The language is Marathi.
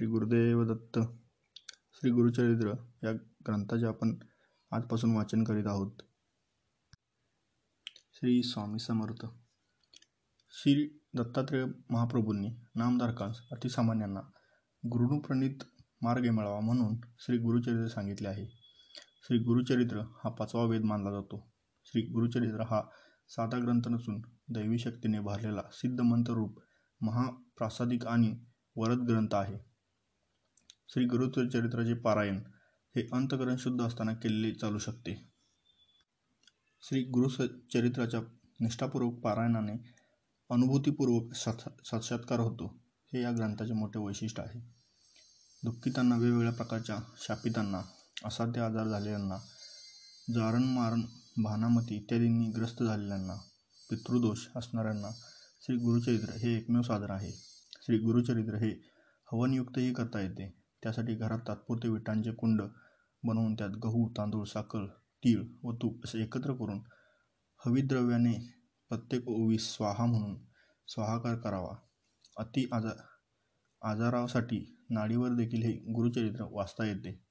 श्री गुरुदेव दत्त श्री गुरुचरित्र या ग्रंथाचे आपण आजपासून वाचन करीत आहोत. श्री स्वामी समर्थ. श्री दत्तात्रेय महाप्रभूंनी नामधारकांस अतिसामान्यांना गुरुप्रणित मार्ग मिळावा म्हणून श्री गुरुचरित्र सांगितले आहे. श्री गुरुचरित्र हा पाचवा वेद मानला जातो. श्री गुरुचरित्र हा साधा ग्रंथ नसून दैवी शक्तीने भरलेला सिद्ध मंत्ररूप महाप्रासादिक आणि वरद ग्रंथ आहे. श्री गुरुचरित्राचे पारायण हे अंतकरण शुद्ध असताना केलेले चालू शकते. श्री गुरुचरित्राच्या निष्ठापूर्वक पारायणाने अनुभूतीपूर्वक साक्षात्कार होतो. हे या ग्रंथाचे मोठे वैशिष्ट्य आहे. दुःखितांना वेगवेगळ्या प्रकारच्या शापितांना असाध्य आजार झालेल्यांना जारण मारण भानामती इत्यादींनी ग्रस्त झालेल्यांना पितृदोष असणाऱ्यांना श्री गुरुचरित्र हे एकमेव साधन आहे. श्री गुरुचरित्र हे हवनयुक्तही करता येते. त्यासाठी घरात तात्पुरते विटांचे कुंड बनवून त्यात गहू तांदूळ साखर तीळ व तूप असे एकत्र करून हविद्रव्याने प्रत्येक ओवीस स्वाहा म्हणून स्वाहाकार करावा. अति आजा आजारासाठी नाडीवर देखील हे गुरुचरित्र वाचता येते.